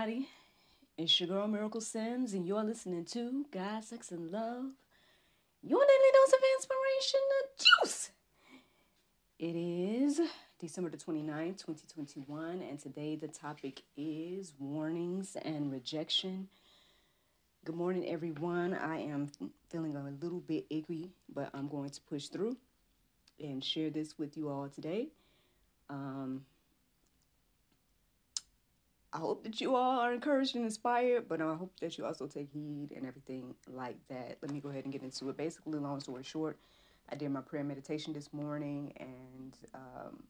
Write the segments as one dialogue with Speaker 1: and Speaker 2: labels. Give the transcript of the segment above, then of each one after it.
Speaker 1: Everybody. It's your girl Miracle Sims, and you're listening to God, Sex, and Love. Your daily dose of inspiration, juice. It is December the 29th, 2021, and today the topic is warnings and rejection. Good morning, everyone. I am feeling a little bit icky, but I'm going to push through and share this with you all today. Um, I hope that you all are encouraged and inspired, but I hope that you also take heed and everything like that. Let me go ahead and get into it. Basically, long story short, I did my prayer meditation this morning, and um,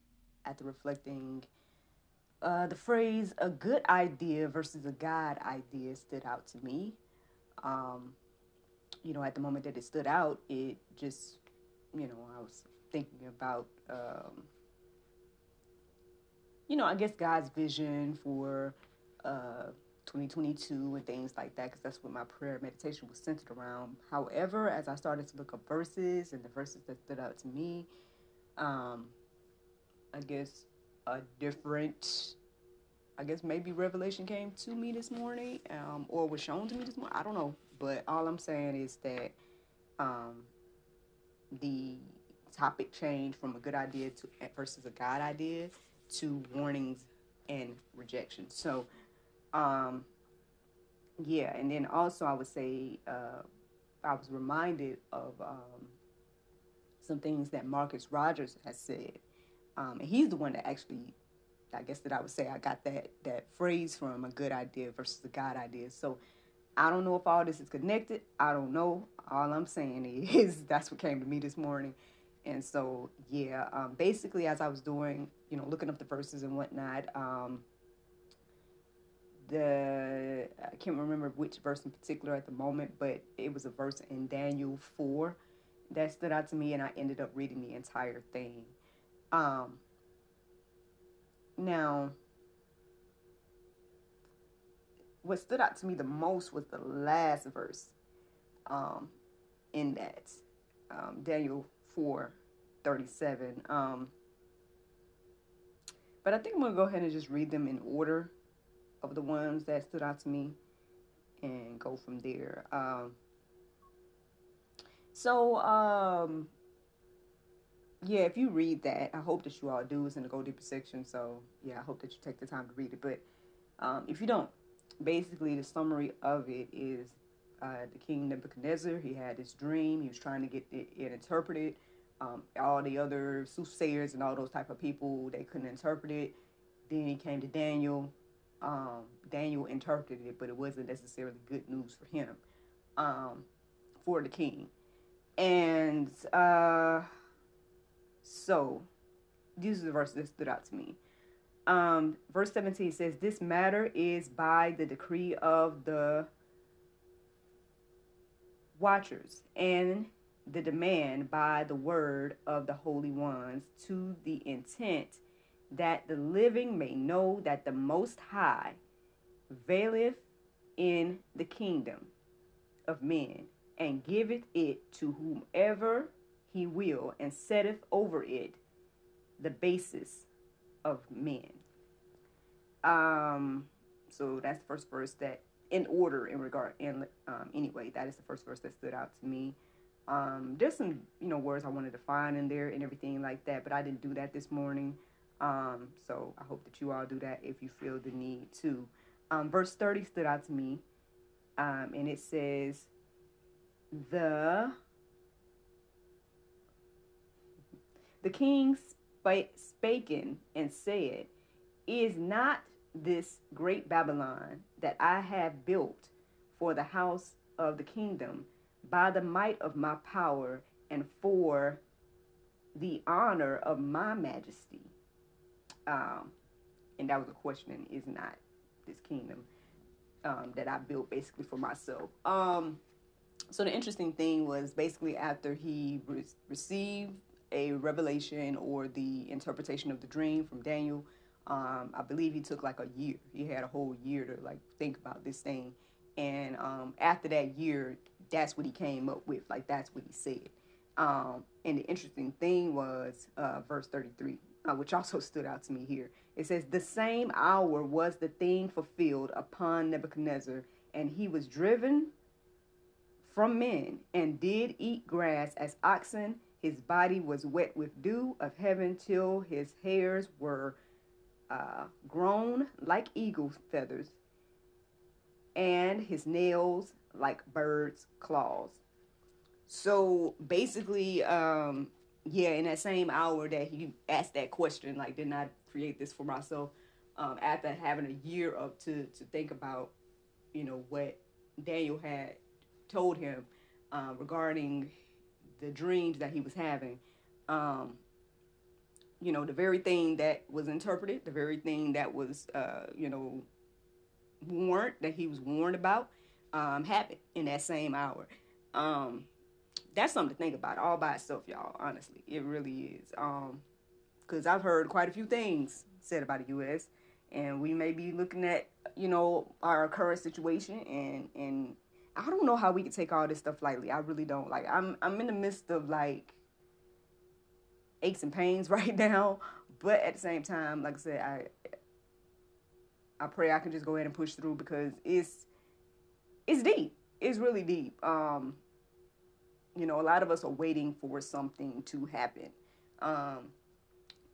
Speaker 1: after reflecting, uh, the phrase "a good idea" versus a God idea stood out to me. Um, you know, at the moment that it stood out, it just, you know, I was thinking about. Um, you know, I guess God's vision for uh, 2022 and things like that, because that's what my prayer meditation was centered around. However, as I started to look up verses and the verses that stood out to me, um, I guess a different, I guess maybe revelation came to me this morning, um, or was shown to me this morning. I don't know, but all I'm saying is that um, the topic changed from a good idea to versus a God idea to warnings and rejection. So, um, yeah, and then also I would say uh, I was reminded of um, some things that Marcus Rogers has said, um, and he's the one that actually, I guess that I would say I got that that phrase from a good idea versus a God idea. So. I don't know if all this is connected. I don't know. All I'm saying is that's what came to me this morning. And so, yeah, um, basically, as I was doing, you know, looking up the verses and whatnot, um, the I can't remember which verse in particular at the moment, but it was a verse in Daniel 4 that stood out to me, and I ended up reading the entire thing. Um, now, what stood out to me the most was the last verse um, in that. Um, Daniel 4 37. Um, but I think I'm going to go ahead and just read them in order of the ones that stood out to me and go from there. Um, so, um, yeah, if you read that, I hope that you all do. It's in the Go Deeper section. So, yeah, I hope that you take the time to read it. But um, if you don't, basically, the summary of it is uh, the king Nebuchadnezzar. He had this dream. He was trying to get it, it interpreted. Um, all the other soothsayers and all those type of people they couldn't interpret it. Then he came to Daniel. Um, Daniel interpreted it, but it wasn't necessarily good news for him, um, for the king. And uh, so, these are the verses that stood out to me. Um, verse 17 says, This matter is by the decree of the watchers and the demand by the word of the holy ones to the intent that the living may know that the Most High veileth in the kingdom of men and giveth it to whomever he will and setteth over it the basis of men. Um, so that's the first verse that in order in regard and um, anyway that is the first verse that stood out to me um, there's some you know words i wanted to find in there and everything like that but i didn't do that this morning. Um, so i hope that you all do that if you feel the need to. Um, verse 30 stood out to me. Um, and it says the the king spake, spaken and said is not this great Babylon that I have built for the house of the kingdom by the might of my power and for the honor of my majesty. Um, and that was a question is not this kingdom um, that I built basically for myself. Um, so the interesting thing was basically after he re- received a revelation or the interpretation of the dream from Daniel um, I believe he took like a year. He had a whole year to like think about this thing. And um, after that year, that's what he came up with. Like that's what he said. Um, and the interesting thing was uh, verse 33, uh, which also stood out to me here. It says, The same hour was the thing fulfilled upon Nebuchadnezzar, and he was driven from men and did eat grass as oxen. His body was wet with dew of heaven till his hairs were uh, grown like eagle feathers, and his nails like birds' claws. So basically, um, yeah, in that same hour that he asked that question, like, did not create this for myself? Um, after having a year up to to think about, you know, what Daniel had told him uh, regarding the dreams that he was having. Um, you know, the very thing that was interpreted, the very thing that was, uh, you know, warned, that he was warned about, um, happened in that same hour. Um, that's something to think about all by itself, y'all. Honestly, it really is. Um, because I've heard quite a few things said about the U.S. and we may be looking at, you know, our current situation and and I don't know how we can take all this stuff lightly. I really don't. Like I'm I'm in the midst of like aches and pains right now. But at the same time, like I said, I I pray I can just go ahead and push through because it's it's deep. It's really deep. Um, you know, a lot of us are waiting for something to happen. Um,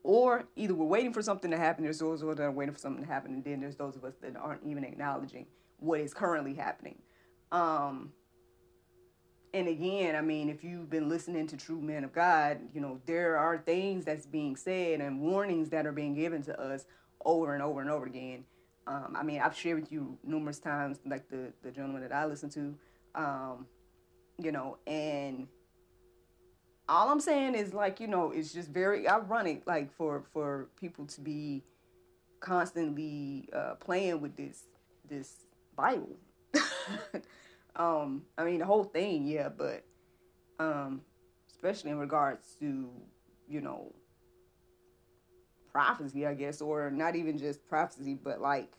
Speaker 1: or either we're waiting for something to happen, there's those that are waiting for something to happen, and then there's those of us that aren't even acknowledging what is currently happening. Um, and again, I mean, if you've been listening to True Men of God, you know, there are things that's being said and warnings that are being given to us over and over and over again. Um, I mean, I've shared with you numerous times, like the, the gentleman that I listen to, um, you know, and all I'm saying is like, you know, it's just very ironic, like for, for people to be constantly uh, playing with this, this Bible. Um, I mean the whole thing, yeah, but um, especially in regards to, you know, prophecy, I guess, or not even just prophecy, but like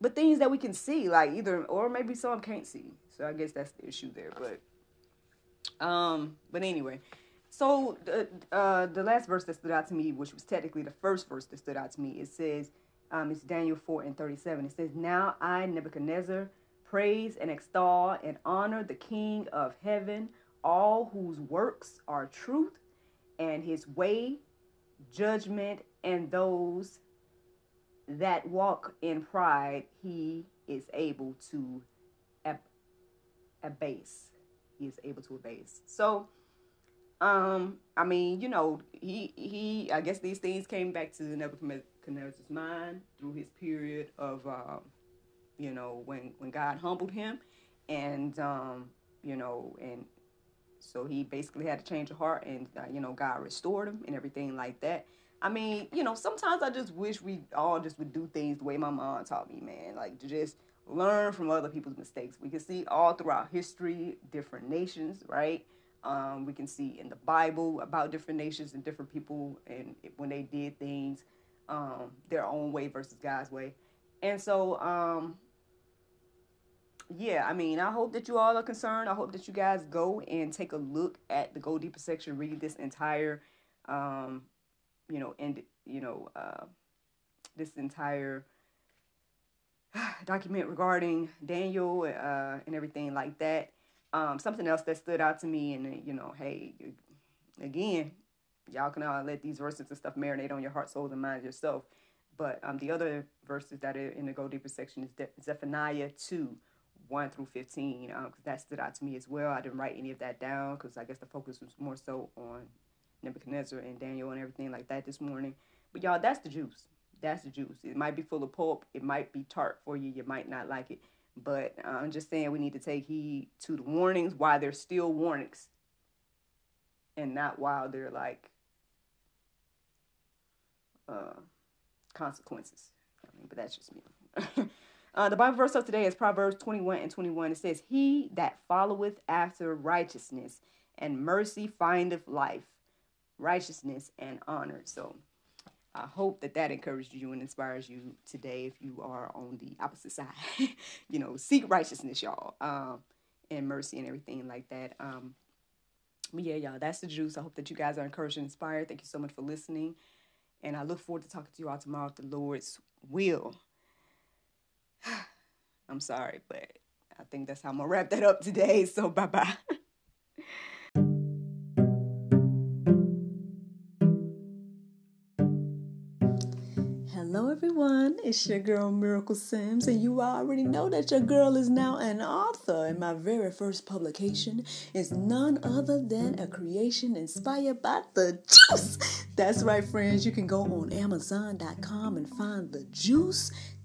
Speaker 1: but things that we can see, like either or maybe some can't see. So I guess that's the issue there. But um, but anyway, so the uh, the last verse that stood out to me, which was technically the first verse that stood out to me, it says, um, it's Daniel four and thirty seven. It says, "Now I Nebuchadnezzar." praise and extol and honor the King of heaven, all whose works are truth, and his way, judgment, and those that walk in pride, he is able to ab- abase. He is able to abase. So, um, I mean, you know, he he. I guess these things came back to Nebuchadnezzar's mind through his period of um, you know, when when God humbled him, and um, you know, and so he basically had to change of heart, and uh, you know, God restored him and everything like that. I mean, you know, sometimes I just wish we all just would do things the way my mom taught me, man. Like to just learn from other people's mistakes. We can see all throughout history, different nations, right? Um, we can see in the Bible about different nations and different people and when they did things um, their own way versus God's way. And so, um, yeah, I mean, I hope that you all are concerned. I hope that you guys go and take a look at the Go Deeper section, read this entire, um, you know, and you know, uh, this entire document regarding Daniel uh, and everything like that. Um, something else that stood out to me, and you know, hey, again, y'all can all let these verses and stuff marinate on your heart, soul, and mind yourself. But um, the other verses that are in the Go Deeper section is De- Zephaniah 2, 1 through 15, because um, that stood out to me as well. I didn't write any of that down because I guess the focus was more so on Nebuchadnezzar and Daniel and everything like that this morning. But y'all, that's the juice. That's the juice. It might be full of pulp. It might be tart for you. You might not like it. But uh, I'm just saying we need to take heed to the warnings while they're still warnings and not while they're like uh, consequences. I mean, but that's just me. uh, the Bible verse of today is Proverbs 21 and 21. It says, He that followeth after righteousness and mercy findeth life, righteousness and honor. So I hope that that encourages you and inspires you today if you are on the opposite side. you know, seek righteousness, y'all, um, and mercy and everything like that. Um, but yeah, y'all, that's the juice. I hope that you guys are encouraged and inspired. Thank you so much for listening. And I look forward to talking to you all tomorrow if the Lord's will. I'm sorry, but I think that's how I'm to wrap that up today. So bye bye. Hello, everyone. It's your girl Miracle Sims, and you already know that your girl is now an author. And my very first publication is none other than a creation inspired by the juice. That's right, friends. You can go on Amazon.com and find the juice